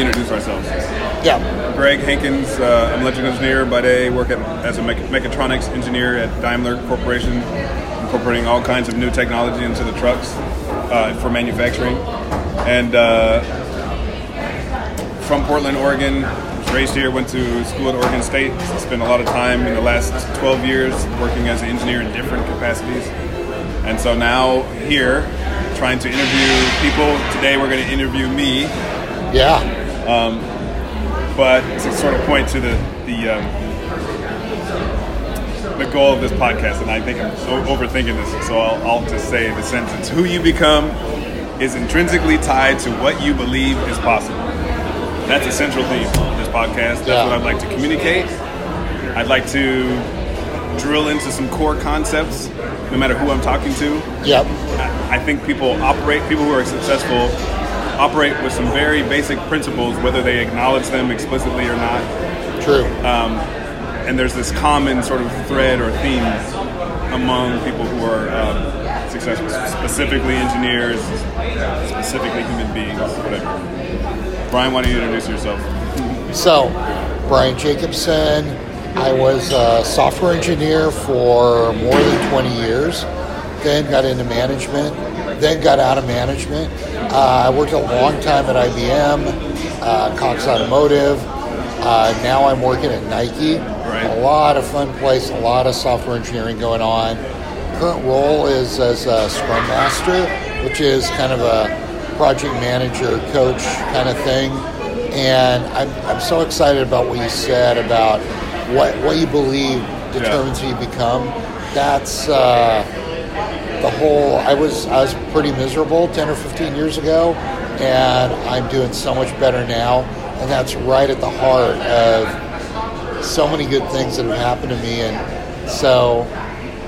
we introduce ourselves? Yeah. Greg Hankins, uh, I'm an electrical engineer by day, work at, as a mecha- mechatronics engineer at Daimler Corporation, incorporating all kinds of new technology into the trucks uh, for manufacturing. And uh, from Portland, Oregon, was raised here, went to school at Oregon State, spent a lot of time in the last 12 years working as an engineer in different capacities. And so now here, trying to interview people. Today we're going to interview me Yeah. But to sort of point to the the um, the goal of this podcast, and I think I'm so overthinking this, so I'll, I'll just say the sentence: "Who you become is intrinsically tied to what you believe is possible." That's a central theme of this podcast. That's Yeah. what I'd like to communicate. I'd like to drill into some core concepts, no matter who I'm talking to. Yep. I I think people operate, people who are successful operate with some very basic principles, whether they acknowledge them explicitly or not. True. And there's this common sort of thread or theme among people who are um, successful, specifically engineers, specifically human beings, whatever. Brian, why don't you introduce yourself? So, Brian Jacobson. I was a software engineer for more than 20 years, then got into management, then got out of management. Uh, I worked a long time at IBM, uh, Cox Automotive. Uh, now I'm working at Nike. Right. A lot of fun place, a lot of software engineering going on. Current role is as a Scrum Master, which is kind of a project manager, coach kind of thing. And I'm, I'm so excited about what you said about what, what you believe determines who you become. That's uh, the whole. I was I was pretty miserable 10 or 15 years ago, and I'm doing so much better now. And that's right at the heart of so many good things that have happened to me. And so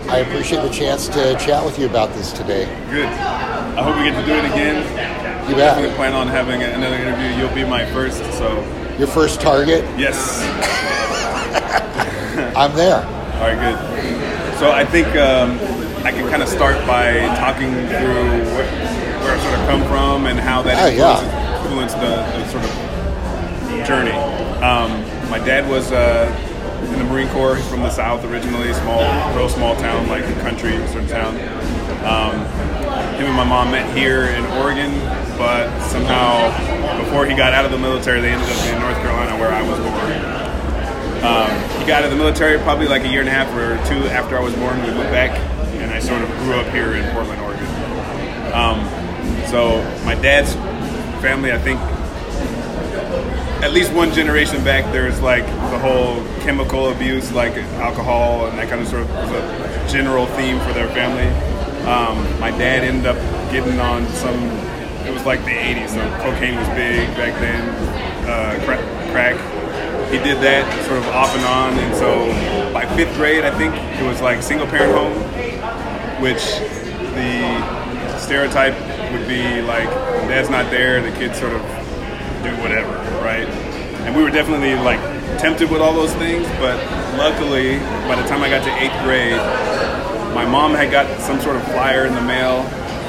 I appreciate the chance to chat with you about this today. Good. I hope we get to do it again. You Definitely bet. plan on having another interview. You'll be my first, so Your first target, yes. I'm there. All right, good. So I think um, I can kind of start by talking through where, where I sort of come from and how that Oh, yeah. influenced the, the sort of journey. Um, my dad was uh, in the Marine Corps. From the South originally, small, real small town, like a country sort of town. Um, him and my mom met here in Oregon, but somehow before he got out of the military, they ended up in North Carolina, where I was born. Um, he got out of the military probably like a year and a half or two after I was born. We went back, I sort of grew up here in Portland, Oregon. Um, so my dad's family, I think, at least one generation back, there's like the whole chemical abuse, like alcohol, and that kind of sort of was a general theme for their family. Um, my dad ended up getting on some. It was like the '80s, so cocaine was big back then. Uh, crack, crack. He did that sort of off and on, and so by fifth grade, I think it was like single parent home, which the stereotype would be like dad's not there, the kids sort of do whatever, right? And we were definitely like tempted with all those things, but luckily, by the time I got to eighth grade, my mom had got some sort of flyer in the mail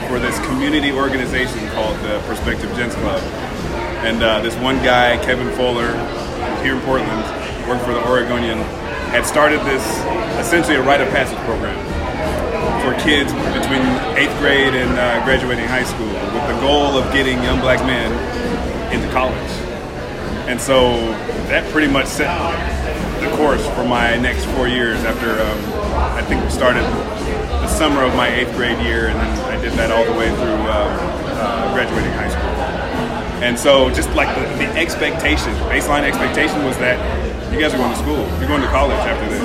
for this community organization called the Perspective Gents Club. And uh, this one guy, Kevin Fuller, here in Portland, worked for the Oregonian, had started this essentially a rite of passage program for kids between eighth grade and uh, graduating high school with the goal of getting young black men into college. And so that pretty much set the course for my next four years after um, I think we started the summer of my eighth grade year and then I did that all the way through uh, uh, graduating high school. And so just like the, the expectation, baseline expectation was that you guys are going to school, you're going to college after this.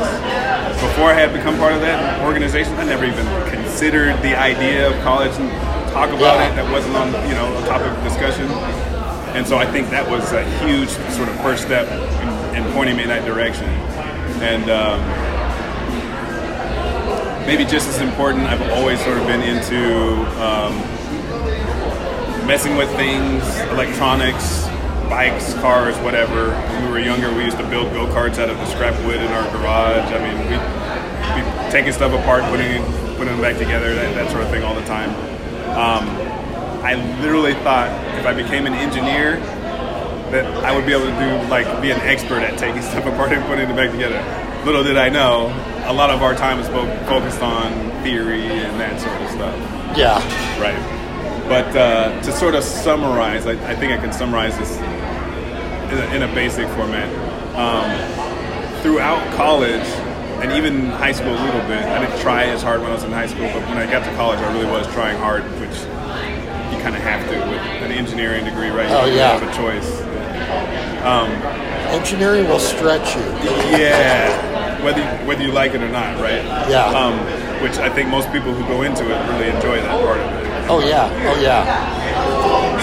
Before I had become part of that organization, I never even considered the idea of college and talk about it. That wasn't on, you know, a topic of discussion. And so I think that was a huge sort of first step in, in pointing me in that direction. And um, maybe just as important, I've always sort of been into um, messing with things, electronics, bikes, cars, whatever. When we were younger, we used to build go karts out of the scrap wood in our garage. I mean, we we taking stuff apart, putting it, putting them back together, that, that sort of thing all the time. Um, I literally thought if I became an engineer, that I would be able to do like be an expert at taking stuff apart and putting it back together. Little did I know, a lot of our time is focused on theory and that sort of stuff. Yeah. Right. But uh, to sort of summarize, I, I think I can summarize this in a, in a basic format. Um, throughout college and even high school a little bit, I didn't try as hard when I was in high school, but when I got to college, I really was trying hard, which you kind of have to with an engineering degree, right? Oh, you yeah. have a choice. Engineering will stretch you. Yeah, whether you, whether you like it or not, right? Yeah. Um, which I think most people who go into it really enjoy that part of it. Oh yeah. Oh yeah.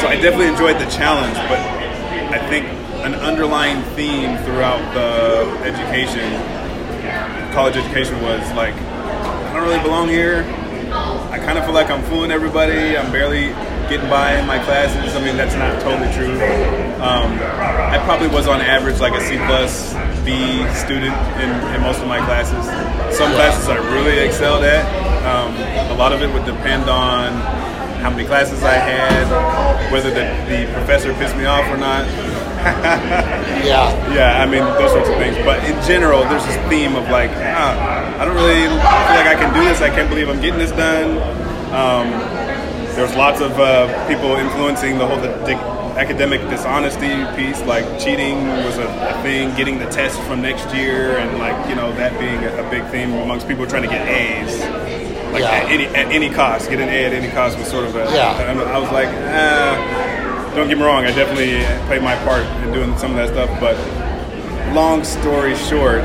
So I definitely enjoyed the challenge, but I think an underlying theme throughout the education, college education, was like, I don't really belong here. I kind of feel like I'm fooling everybody. I'm barely getting by in my classes. I mean, that's not totally true. Um, I probably was on average like a C plus B student in, in most of my classes. Some classes I really excelled at. Um, a lot of it would depend on how many classes I had, whether the, the professor pissed me off or not. Yeah. Yeah, I mean those sorts of things. But in general, there's this theme of like, ah, I don't really feel like I can do this. I can't believe I'm getting this done. Um, there's lots of uh, people influencing the whole the, academic dishonesty piece. Like cheating was a, a thing. Getting the test from next year, and like you know that being a, a big theme amongst people trying to get A's. Like Yeah. at any at any cost, get an A at any cost was sort of a. Yeah. and I was like, ah. Don't get me wrong, I definitely played my part in doing some of that stuff, but long story short,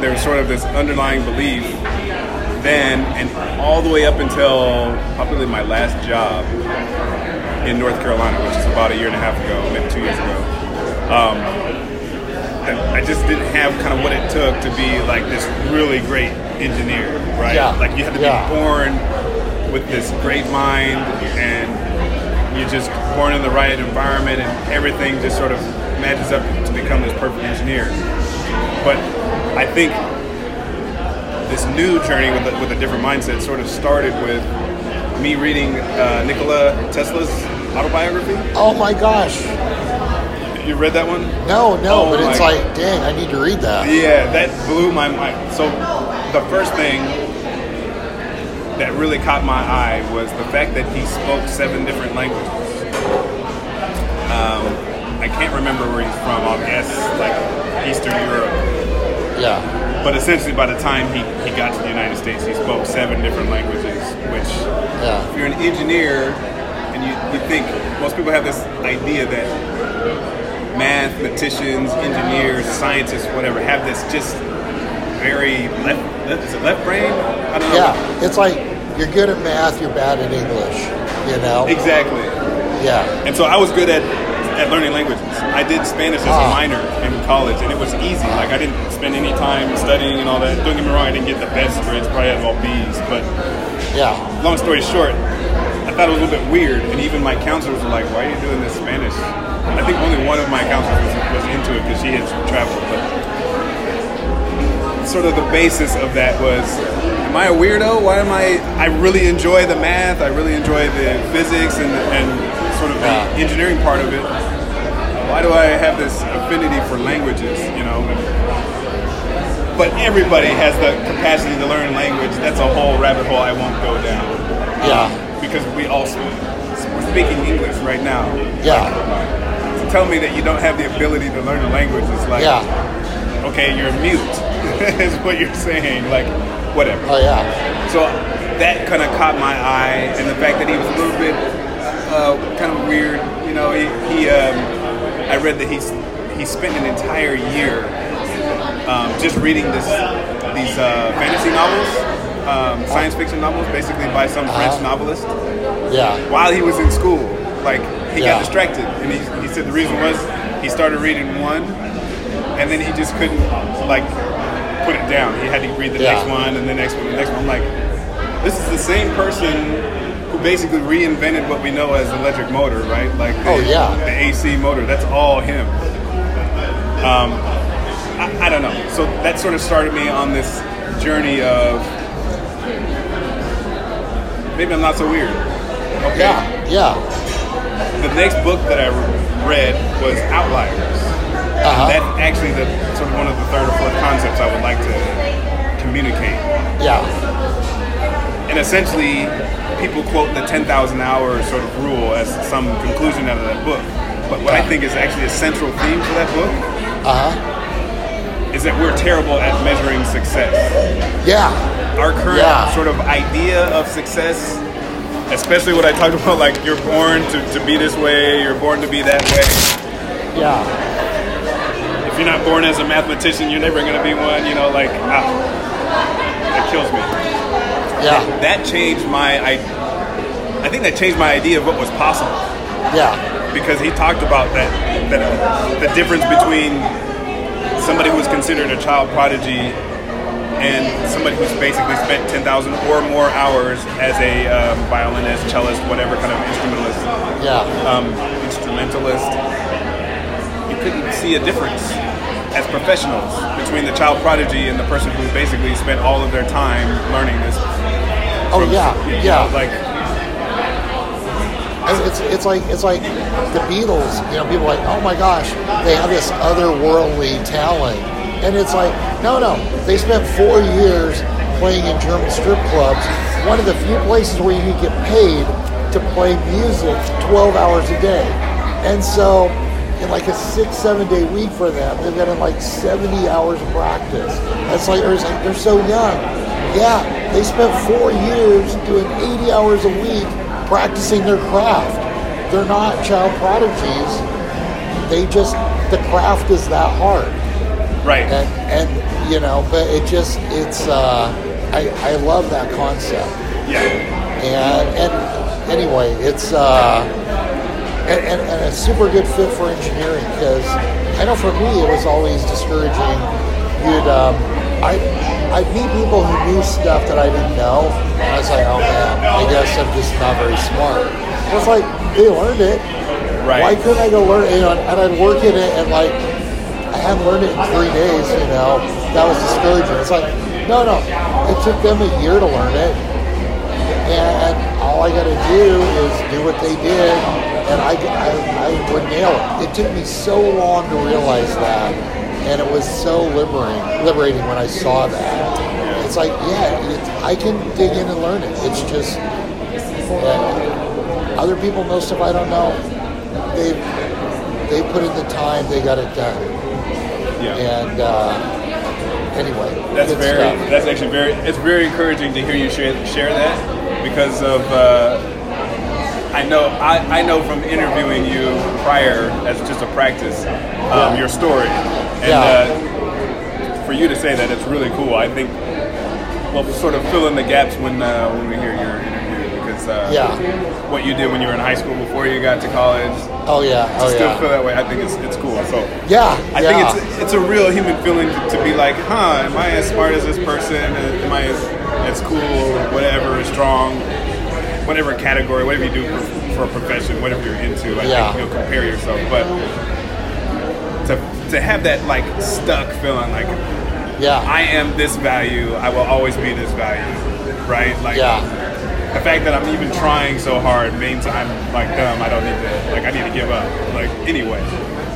there was sort of this underlying belief then and all the way up until probably my last job in North Carolina, which is about a year and a half ago, maybe two years ago. Um, I just didn't have kind of what it took to be like this really great engineer, right? Yeah. Like you had to Yeah. be born with this great mind and you're just born in the right environment and everything just sort of matches up to become this perfect engineer. But I think this new journey with a, with a different mindset sort of started with me reading uh, Nikola Tesla's autobiography. Oh my gosh. You read that one? No, no, Oh but it's my- like, dang, I need to read that. Yeah, that blew my mind. So the first thing that really caught my eye was the fact that he spoke seven different languages. Um, I can't remember where he's from. I'll guess like Eastern Europe. Yeah. But essentially, by the time he, he got to the United States, he spoke seven different languages. Which, Yeah. if you're an engineer, and you, you think most people have this idea that mathematicians, engineers, scientists, whatever, have this just very left, is it left brain? I don't know. Yeah. It's like you're good at math, you're bad at English. You know? Exactly. Yeah. And so I was good at, at learning languages. I did Spanish as Ah. a minor in college, and it was easy. Like I didn't spend any time studying and all that. Don't get me wrong, I didn't get the best grades. Probably had all B's. But Yeah. long story short, I thought it was a little bit weird, and even my counselors were like, "Why are you doing this Spanish?" I think only one of my counselors was, was into it because she had traveled. But sort of the basis of that was, am I a weirdo? Why am I? I really enjoy the math. I really enjoy the physics and and sort of the engineering part of it. Why do I have this affinity for languages? You know. But everybody has the capacity to learn language. That's a whole rabbit hole I won't go down. Um, yeah. Because we also we're speaking English right now. Yeah. So tell me that you don't have the ability to learn a language is like, Yeah. okay, you're mute. is what you're saying. Like, whatever. Oh yeah. So that kind of caught my eye, and the fact that he was a little bit uh, kind of weird. You know, he, he um, I read that he's he spent an entire year um, just reading this these uh, fantasy novels, um, science fiction novels, basically by some French Uh-huh. novelist Yeah. while he was in school. Like he Yeah. got distracted, and he, he said the reason was he started reading one, and then he just couldn't like put it down. He had to read the Yeah. next one and the next one, and the next one. I'm like, this is the same person who basically reinvented what we know as electric motor, right? Like the, Oh, yeah. the AC motor. That's all him. Um, I, I don't know. So that sort of started me on this journey of maybe I'm not so weird. Okay. Yeah. Yeah. the next book that I read was Outliers. Uh-huh. That's actually the sort of one of the third or fourth concepts I would And essentially, people quote the 10,000 hours sort of rule as some conclusion out of that book. But what I think is actually a central theme for that book Uh huh. is that we're terrible at measuring success. Yeah. Our current Yeah. sort of idea of success, especially what I talked about, like you're born to, to be this way, you're born to be that way. Yeah. If you're not born as a mathematician, you're never going to be one, you know, like, ah, that kills me. Yeah. That changed my, I, I think that changed my idea of what was possible. Yeah. because he talked about that, that the difference between somebody who was considered a child prodigy and somebody who's basically spent 10,000 or more hours as a um, violinist, cellist, whatever kind of instrumentalist, Yeah. um, instrumentalist. You couldn't see a difference as professionals between the child prodigy and the person who basically spent all of their time learning this. Oh from- yeah. you know, Yeah. like It's, it's like it's like the Beatles. You know, people are like, oh my gosh, they have this otherworldly talent, and it's like, no, no, they spent four years playing in German strip clubs, one of the few places where you get paid to play music 12 hours a day, and so in like a six, seven day week for them, they've got in like 70 hours of practice. That's like, or like they're so young. Yeah, they spent four years doing 80 hours a week practicing their craft. They're not child prodigies. They just the craft is that hard, right. and and you know, but it just it's. Uh, I I love that concept, yeah. and and anyway, it's. Uh, and, and, and a super good fit for engineering because I know for me it was always discouraging. You'd um, I I'd meet people who knew stuff that I didn't know, and I was like, oh man, I guess I'm just not very smart. It's like they learned it. Right. Why couldn't I go learn? You know, and I'd work in it, and like I hadn't learned it in three days. You know, that was discouraging. It's like, no, no, it took them a year to learn it, and all I got to do is do what they did, and I, I, I would nail it. It took me so long to realize that, and it was so liberating, liberating when I saw that. It's like, yeah, it, I can dig in and learn it. It's just uh, other people know stuff I don't know. They they put in the time, they got it done, Yeah. and uh, anyway, That's very. stuff. That's actually very. It's very encouraging to hear you share, share that because of. Uh, I know. I, I know from interviewing you prior as just a practice, um, Yeah. your story, and Yeah. uh, for you to say that, it's really cool. I think we'll sort of fill in the gaps when uh, when we hear your interview because uh, Yeah. what you did when you were in high school before you got to college, Oh yeah, oh still yeah, feel that way. I think it's it's cool. So. yeah. I think it's it's a real human feeling to, to be like, huh, am I as smart as this person? Am I as, as cool, whatever, as strong, whatever category, whatever you do for, for a profession, whatever you're into, I Yeah. think you'll compare yourself. But to, to have that like stuck feeling like yeah. I am this value, I will always be this value, right? Like Yeah. the fact that I'm even trying so hard means I'm like dumb. I don't need to like I need to give up. Like anyway,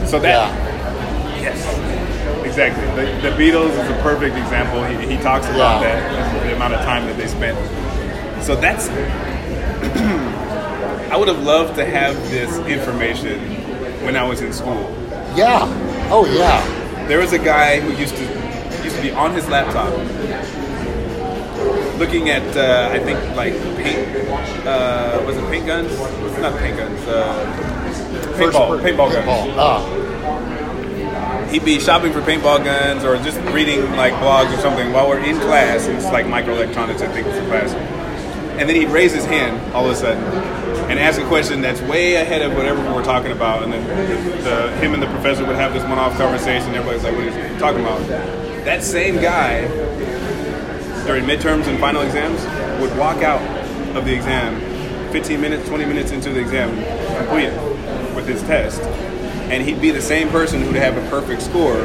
so that yeah. Yes, exactly. The, the Beatles is a perfect example. He, he talks about Yeah. that, the amount of time that they spent. So that's. I would have loved to have this information when I was in school. Yeah. Oh yeah. There was a guy who used to used to be on his laptop, looking at uh, I think like paint. Uh, was it paint guns? Not paint guns. Uh, paintball. Paintball guns. Oh, he'd be shopping for paintball guns or just reading like blogs or something while we're in class. It's like microelectronics, I think, the class. And then he'd raise his hand all of a sudden and ask a question that's way ahead of whatever we were talking about. And then the, him and the professor would have this one-off conversation. Everybody's like, "What are you talking about?" That same guy during midterms and final exams would walk out of the exam 15 minutes, 20 minutes into the exam, complete with his test, and he'd be the same person who'd have a perfect score,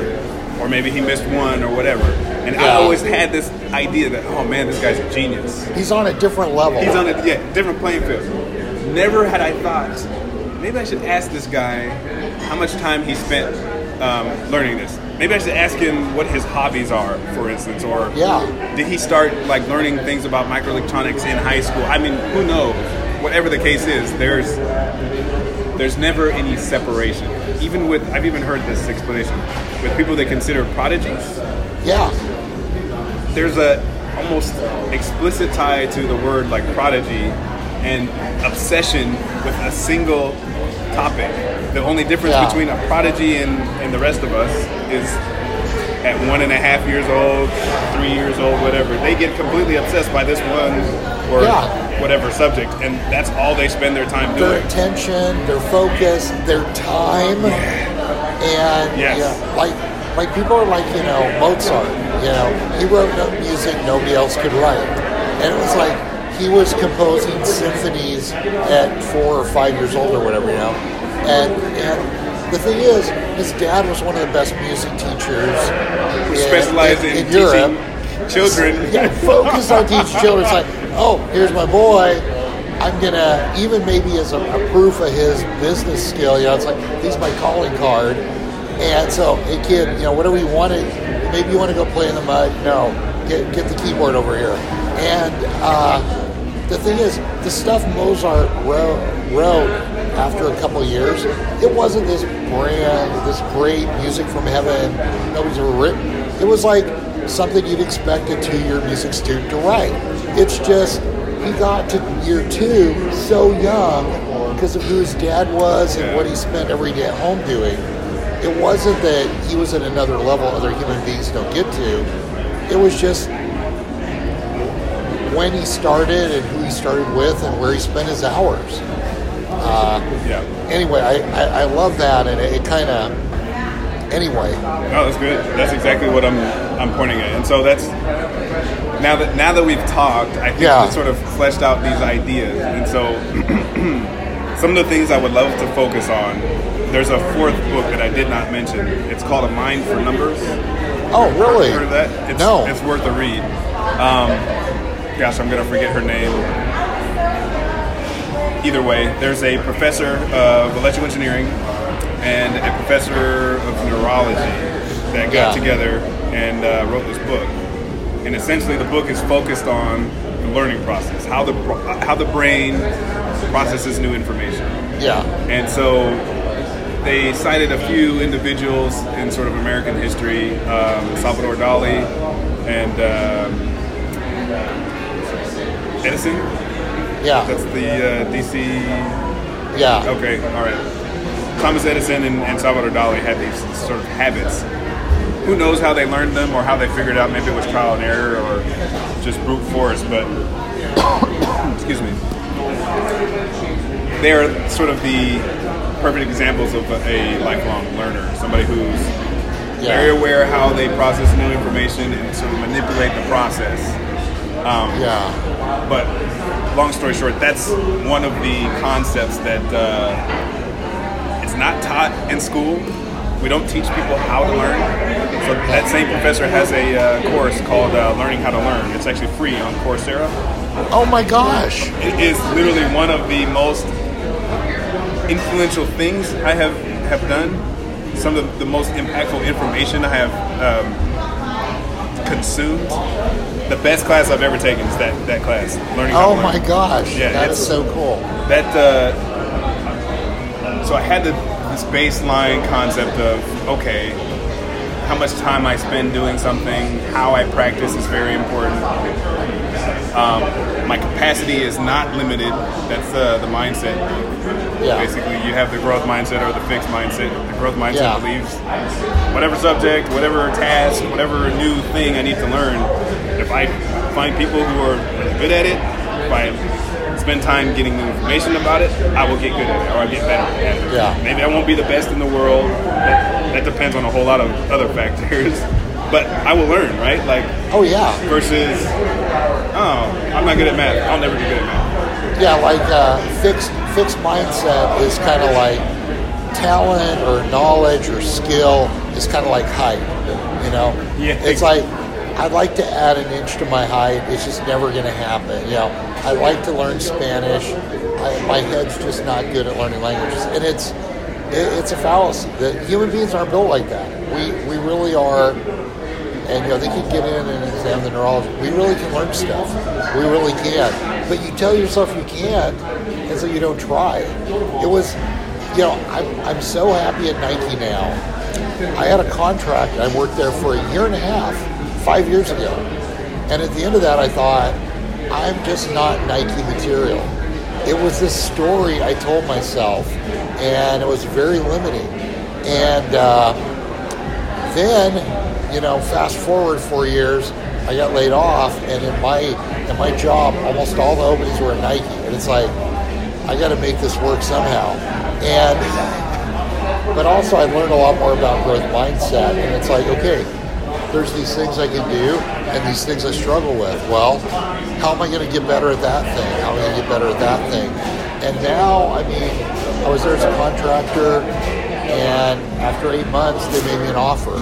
or maybe he missed one or whatever. And I always had this idea that, oh man, this guy's a genius. he's on a different level. He's on a yeah, different playing field. Never had I thought maybe I should ask this guy how much time he spent um, learning this. Maybe I should ask him what his hobbies are, for instance, or Yeah. did he start like learning things about microelectronics in high school? I mean, who knows? Whatever the case is, there's there's never any separation. Even with I've even heard this explanation with people they consider prodigies. Yeah. There's a almost explicit tie to the word like prodigy and obsession with a single topic. The only difference Yeah. between a prodigy and, and the rest of us is at one and a half years old, three years old, whatever, they get completely obsessed by this one or Yeah. whatever subject, and that's all they spend their time Their doing. Their attention, their focus, their time, and Yes. yeah, like like people are like you know Mozart. You know, he wrote music nobody else could write, and it was like he was composing symphonies at four or five years old or whatever. You know, and and the thing is, his dad was one of the best music teachers. Who in- specialize in, in Europe. children. yeah, focus on teaching children. It's like, oh, here's my boy. I'm gonna even maybe as a, a proof of his business skill. You know, it's like he's my calling card. And so, hey kid, you know, whatever you want to, maybe you want to go play in the mud. No, get get the keyboard over here. And uh, the thing is, the stuff Mozart wrote, wrote after a couple years, it wasn't this brand, this great music from heaven nobody's ever written. It was like something you'd expect a two-year music student to write. It's just he got to year two so young because of who his dad was and what he spent every day at home doing. It wasn't that he was at another level other human beings don't get to. It was just when he started and who he started with and where he spent his hours. Uh, yeah. Anyway, I, I, I love that and it, it kind of. Anyway, No, that's good. That's exactly what I'm I'm pointing at. And so that's now that now that we've talked, I think Yeah. we sort of fleshed out these ideas. And so some of the things I would love to focus on. There's a fourth book that I did not mention. It's called A Mind for Numbers. oh really? Heard of that? It's, No. It's worth a read. Um, gosh, I'm gonna forget her name. Either way, there's a professor of electrical engineering and a professor of neurology that got Yeah. together and uh, wrote this book. And essentially, the book is focused on the learning process, how the how the brain processes new information. Yeah, And so they cited a few individuals in sort of American history, um, Salvador Dali and um, Edison. yeah, That's the uh, DC. yeah. Okay, all right. Thomas Edison and, and Salvador Dali had these sort of habits. Who knows how they learned them or how they figured out? Maybe it was trial and error or just brute force. But excuse me, they are sort of the perfect examples of a lifelong learner. Somebody who's Yeah. very aware how they process new information and sort of manipulate the process. Um, Yeah, but long story short, that's one of the concepts that uh, it's not taught in school. We don't teach people how to learn. So that same professor has a uh, course called uh, Learning How to Learn. It's actually free on Coursera. Oh my gosh. It is literally one of the most influential things I have have done. Some of the most impactful information I have um, consumed. The best class I've ever taken is that that class, learning. Oh my learn. gosh. Yeah, that is so cool. That uh, so I had the, this baseline concept of okay, how much time I spend doing something, how I practice is very important. Um, my capacity is not limited. That's uh, the mindset. Yeah. Basically, you have the growth mindset or the fixed mindset. The growth mindset Yeah. believes whatever subject, whatever task, whatever new thing I need to learn, if I find people who are really good at it, if I spend time getting new information about it, I will get good at it or I'll get better at it. Yeah. Maybe I won't be the best in the world. That, that depends on a whole lot of other factors. But I will learn, right? Like Oh yeah. versus, oh, I'm not good at math. I'll never be good at math. Yeah, like uh, fixed fixed mindset is kind of like talent or knowledge or skill is kind of like height. You know, Yeah. it's like I'd like to add an inch to my height. It's just never going to happen. You know, I like to learn Spanish. I, my head's just not good at learning languages, and it's it, it's a fallacy. That human beings aren't built like that. We we really are. And you know they can get in and examine the neurology. We really can learn stuff. We really can. But you tell yourself you can't, and so you don't try. It was, you know, I'm, I'm so happy at Nike now. I had a contract. I worked there for a year and a half, five years ago. And at the end of that, I thought, I'm just not Nike material. It was this story I told myself, and it was very limiting. And uh, then, you know, fast forward four years, I got laid off, and in my in my job, almost all the openings were at Nike, and it's like I got to make this work somehow. And but also I learned a lot more about growth mindset, and it's like okay, there's these things I can do and these things I struggle with. Well, how am I going to get better at that thing? How am I going to get better at that thing? And now, I mean, I was there as a contractor, and after eight months, they made me an offer.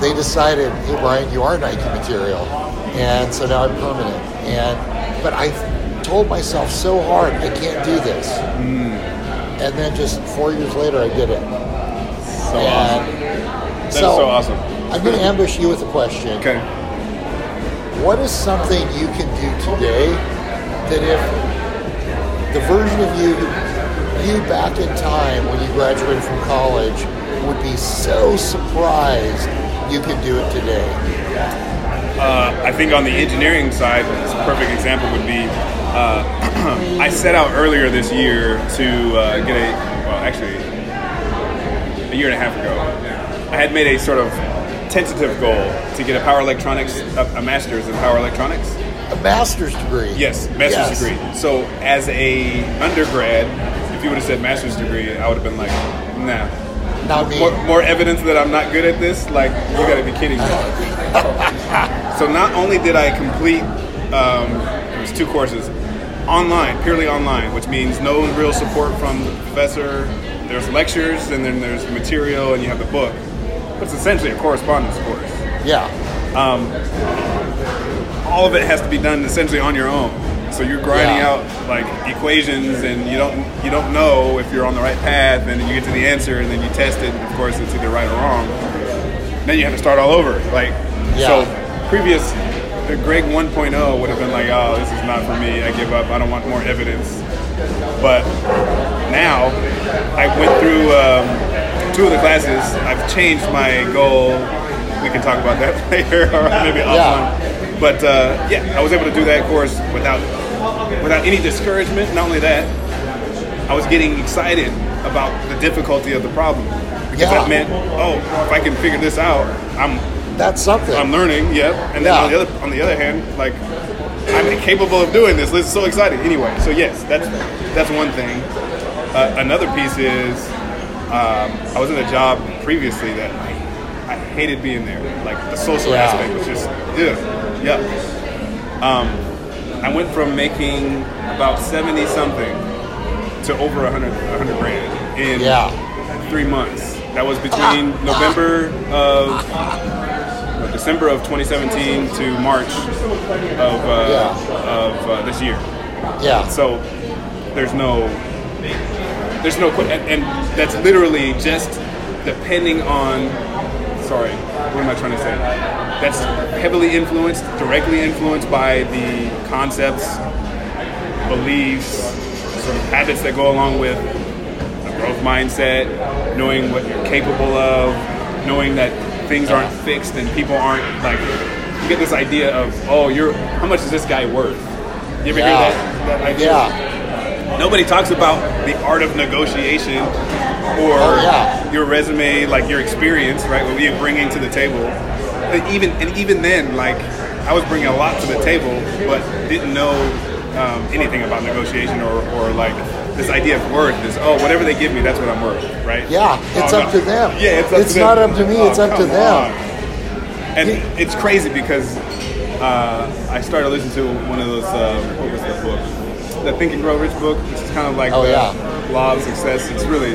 They decided, hey, Brian, you are Nike material. And so now I'm permanent. And But I told myself so hard, I can't do this. Mm. And then just four years later, I did it. So awesome. That is so, so awesome. I'm going to ambush you with a question. Okay. What is something you can do today that if the version of you, you back in time when you graduated from college, would be so surprised you can do it today? Uh, I think on the engineering side, a perfect example would be uh, I set out earlier this year to uh, get a, well, actually, a year and a half ago. I had made a sort of tentative goal to get a power electronics, a, a master's in power electronics. A master's degree. Yes, master's Yes. degree. So as a undergrad, if you would have said master's degree, I would have been like, nah. Me. More, more evidence that I'm not good at this? Like, you gotta be kidding me. so not only did I complete, um, it was two courses, online, purely online, which means no real support from the professor. There's lectures, and then there's material, and you have the book. But it's essentially a correspondence course Yeah. all of it has to be done essentially on your own. So you're grinding Yeah. out like equations, and you don't you don't know if you're on the right path, and then you get to the answer, and then you test it, and of course it's either right or wrong. Then you have to start all over. Like Yeah. so, previous the Greg 1.0 would have been like, oh, this is not for me. I give up. I don't want more evidence. But now I went through um, two of the classes. I've changed my goal. We can talk about that later, or maybe Yeah. But uh, yeah, I was able to do that course without without any discouragement. Not only that, I was getting excited about the difficulty of the problem because Yeah. that meant, oh, if I can figure this out, I'm That's something. I'm learning. Yep. And then Yeah. on the other on the other hand, like I'm capable of doing this. This is so exciting. Anyway, so yes, that's that's one thing. Uh, another piece is um, I was in a job previously that I, I hated being there. Like the social Yeah. aspect was just ugh, yeah. Um, I went from making about seventy something to over a hundred a hundred grand in Yeah. three months. That was between November of uh, December of 2017 to March of uh, Yeah. of uh, this year. yeah. So there's no there's no and, and that's literally just depending on sorry what am I trying to say that's heavily influenced directly influenced by the concepts beliefs sort of habits that go along with a growth mindset knowing what you're capable of knowing that things aren't fixed and people aren't like you get this idea of oh you're how much is this guy worth you ever Yeah. hear that, that idea Yeah. Nobody talks about the art of negotiation or Oh, yeah. your resume, like your experience, right? What you're bringing to the table. And even and even then, like I was bringing a lot to the table, but didn't know um, anything about negotiation or, or like this idea of worth is oh whatever they give me, that's what I'm worth, right? Yeah, it's Oh, up no. to them. Yeah, it's up It's to them. not up to me, Oh, it's up to them. on. And it's crazy because uh, I started listening to one of those uh, what was that book? The Think and Grow Rich book, which is kind of like Oh, the yeah. Law of Success. It's really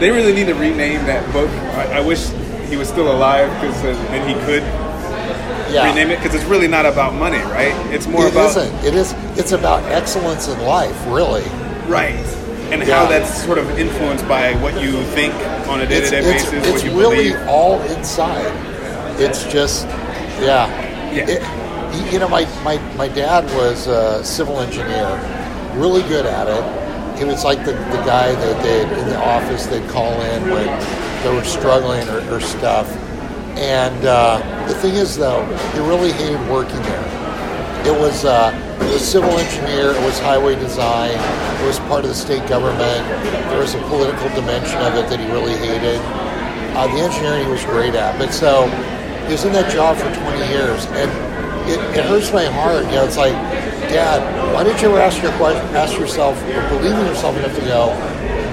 they really need to rename that book. I, I wish he was still alive because then uh, he could Yeah. rename it because it's really not about money, right? It's more It about isn't. It is. It's about excellence in life, really. Right. And Yeah. how that's sort of influenced by what you think on a day-to-day it's, basis, it's what you really believe. all inside. It's just, yeah. Yeah. It- you know, my, my, my dad was a civil engineer, really good at it. He was like the, the guy that they in the office they'd call in when they were struggling or, or stuff. And uh, the thing is, though, he really hated working there. It was uh, civil engineer. It was highway design. It was part of the state government. There was a political dimension of it that he really hated. Uh, the engineering he was great at, but so he was in that job for 20 years, and it, it hurts my heart. You know, it's like, Dad, why didn't you ever ask your question, ask yourself, or believe in yourself enough to go,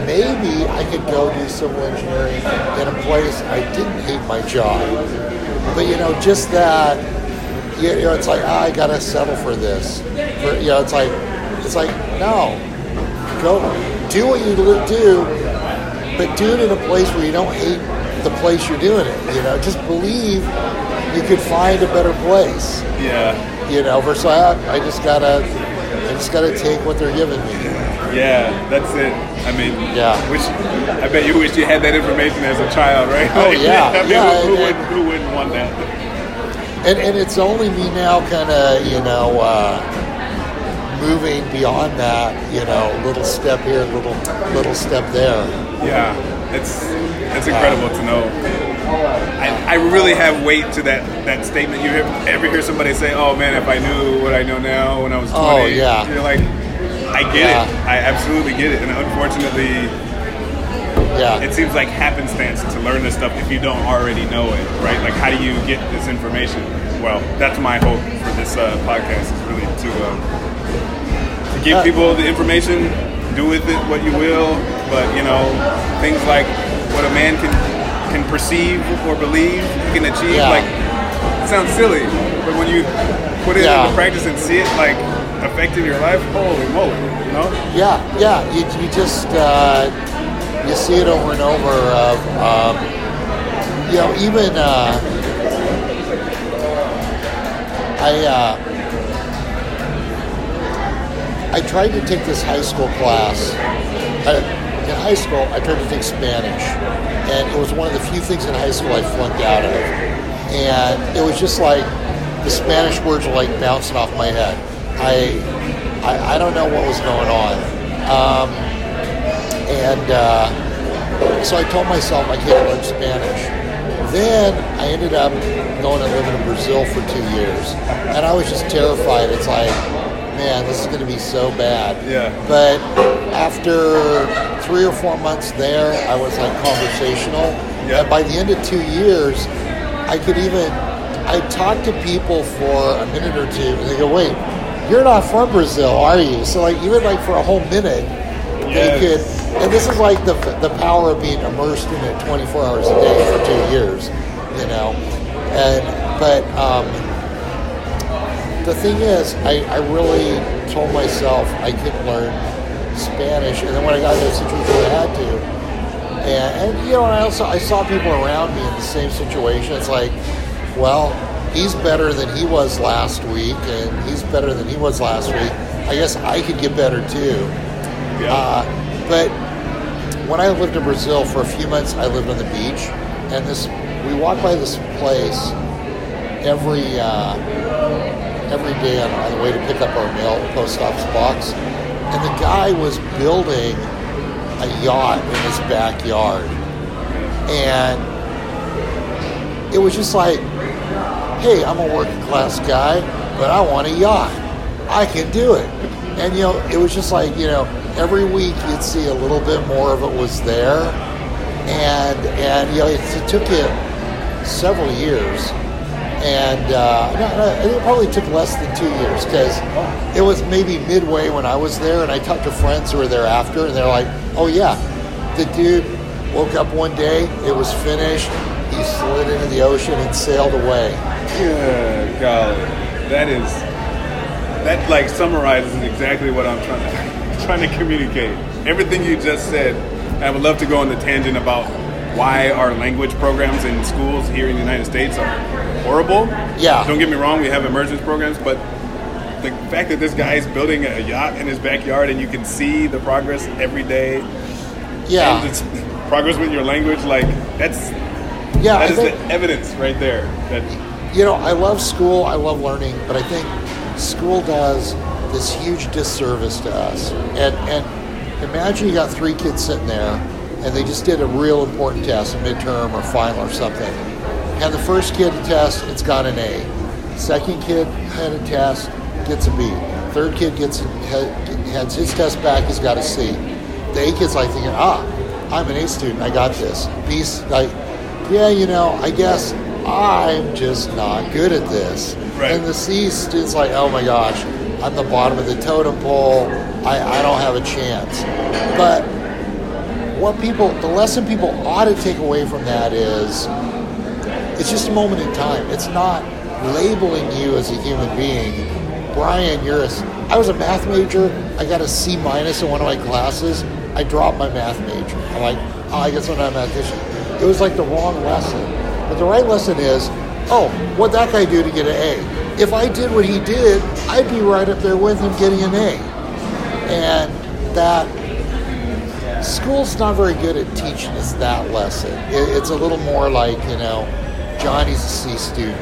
maybe I could go do civil engineering in a place I didn't hate my job. But you know, just that you know, it's like ah, I gotta settle for this. For, you know, it's like it's like no, go do what you do, but do it in a place where you don't hate the place you're doing it. You know, just believe you could find a better place. Yeah. You know, versus I, I just gotta I just gotta take what they're giving me. Yeah, that's it. I mean, Yeah. Which I bet you wish you had that information as a child, right? Oh, yeah, I mean, yeah, Who, who, and- wouldn't, who wouldn't want that? And, and it's only me now, kind of, you know, uh, moving beyond that, you know, little step here, little little step there. Yeah, it's it's incredible to know. I, I really have weight to that, that statement. You hear, ever hear somebody say, "Oh man, if I knew what I know now when I was 20," Oh, yeah. you're like, I get Yeah. it. I absolutely get it. And unfortunately, Yeah. it seems like happenstance to learn this stuff if you don't already know it, right? Like, how do you get this information? Well, that's my hope for this uh, podcast is really to um, to give Uh, people the information, do with it what you will, but you know, things like what a man can can perceive or believe he can achieve. Yeah. Like, it sounds silly, but when you put it Yeah. into practice and see it like affecting your life, holy moly, you know? Yeah, yeah. You, you just uh, you see it over and over. Of um, you know, even uh, I uh, I tried to take this high school class. I, in high school, I tried to take Spanish, and it was one of the few things in high school I flunked out of. And it was just like the Spanish words were like bouncing off my head. I I, I don't know what was going on. Um, and uh, so I told myself I can't learn Spanish. Then I ended up going and living in Brazil for two years. And I was just terrified. It's like, man, this is going to be so bad. Yeah. But after three or four months there, I was like conversational. Yeah. And by the end of two years, I could even, I talked to people for a minute or two, and they go, wait, you're not from Brazil, are you? So like even like for a whole minute, Yes. they could, and this is like the the power of being immersed in it 24 hours a day for two years, you know. And but um, the thing is, I, I really told myself I could learn Spanish, and then when I got in a situation where I had to, and, and you know, I also I saw people around me in the same situation. It's like, well, he's better than he was last week, and he's better than he was last week. I guess I could get better too. Yeah. Uh, but when I lived in Brazil for a few months, I lived on the beach, and this we walked by this place every uh, every day on, on the way to pick up our mail post office box, and the guy was building a yacht in his backyard, and it was just like, hey, I'm a working class guy, but I want a yacht. I can do it. And you know, it was just like, you know, every week you'd see a little bit more of it was there. And and you know, it, it took you several years. And uh, no, no, it probably took less than two years because it was maybe midway when I was there, and I talked to friends who were there after, and they're like, "Oh yeah, the dude woke up one day, it was finished, he slid into the ocean and sailed away." Good golly, that is that like summarizes exactly what I'm trying to trying to communicate. Everything you just said. I would love to go on the tangent about why our language programs in schools here in the United States are horrible. Yeah. Don't get me wrong, we have immersion programs, but the fact that this guy is building a yacht in his backyard and you can see the progress every day. Yeah. And it's progress with your language, like that's Yeah, I that is think- the evidence right there. That you know, I love school, I love learning, but I think school does this huge disservice to us. And and imagine you got three kids sitting there and they just did a real important test, a midterm or final or something. And the first kid to test, it's got an A. Second kid had a test, gets a B. Third kid gets has his test back, he's got a C. The A kid's like thinking, ah, I'm an A student, I got this. B's like, yeah, you know, I guess I'm just not good at this. Right. And the C student's like, oh my gosh, I'm the bottom of the totem pole. I, I don't have a chance. But what people, the lesson people ought to take away from that is it's just a moment in time. It's not labeling you as a human being. Brian, you're a. I was a math major. I got a C minus in one of my classes. I dropped my math major. I'm like, oh, I guess I'm not a mathematician. It was like the wrong lesson. But the right lesson is, oh, what that guy do to get an A? If I did what he did, I'd be right up there with him getting an A. And that school's not very good at teaching us that lesson. It, it's a little more like, you know, Johnny's a C student.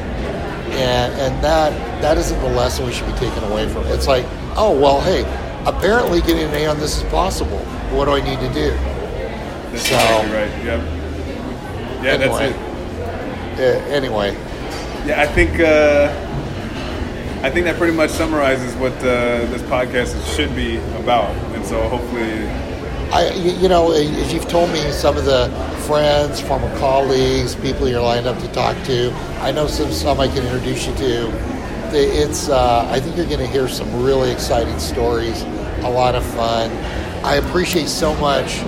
And, and that that isn't the lesson we should be taking away from it. It's like, oh, well, hey, apparently getting an A on this is possible. What do I need to do? that's So- exactly right. Yep. Yeah, that's Anyway. it. Uh, anyway, Yeah, I think uh, I think that pretty much summarizes what uh, this podcast should be about, and so hopefully, I, you you know, as you've told me, some of the friends, former colleagues, people you're lined up to talk to, I know some some I can introduce you to. It's, uh, I think you're going to hear some really exciting stories, a lot of fun. I appreciate so much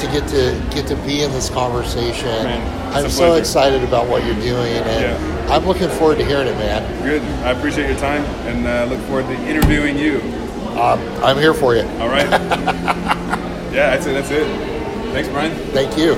to get to get to be in this conversation. Man, I'm so excited about what you're doing, and Yeah. I'm looking forward to hearing it, man. good. I appreciate your time and uh, look forward to interviewing you. Um, I'm here for you. All right. yeah, that's it. That's it. Thanks, Brian. Thank you.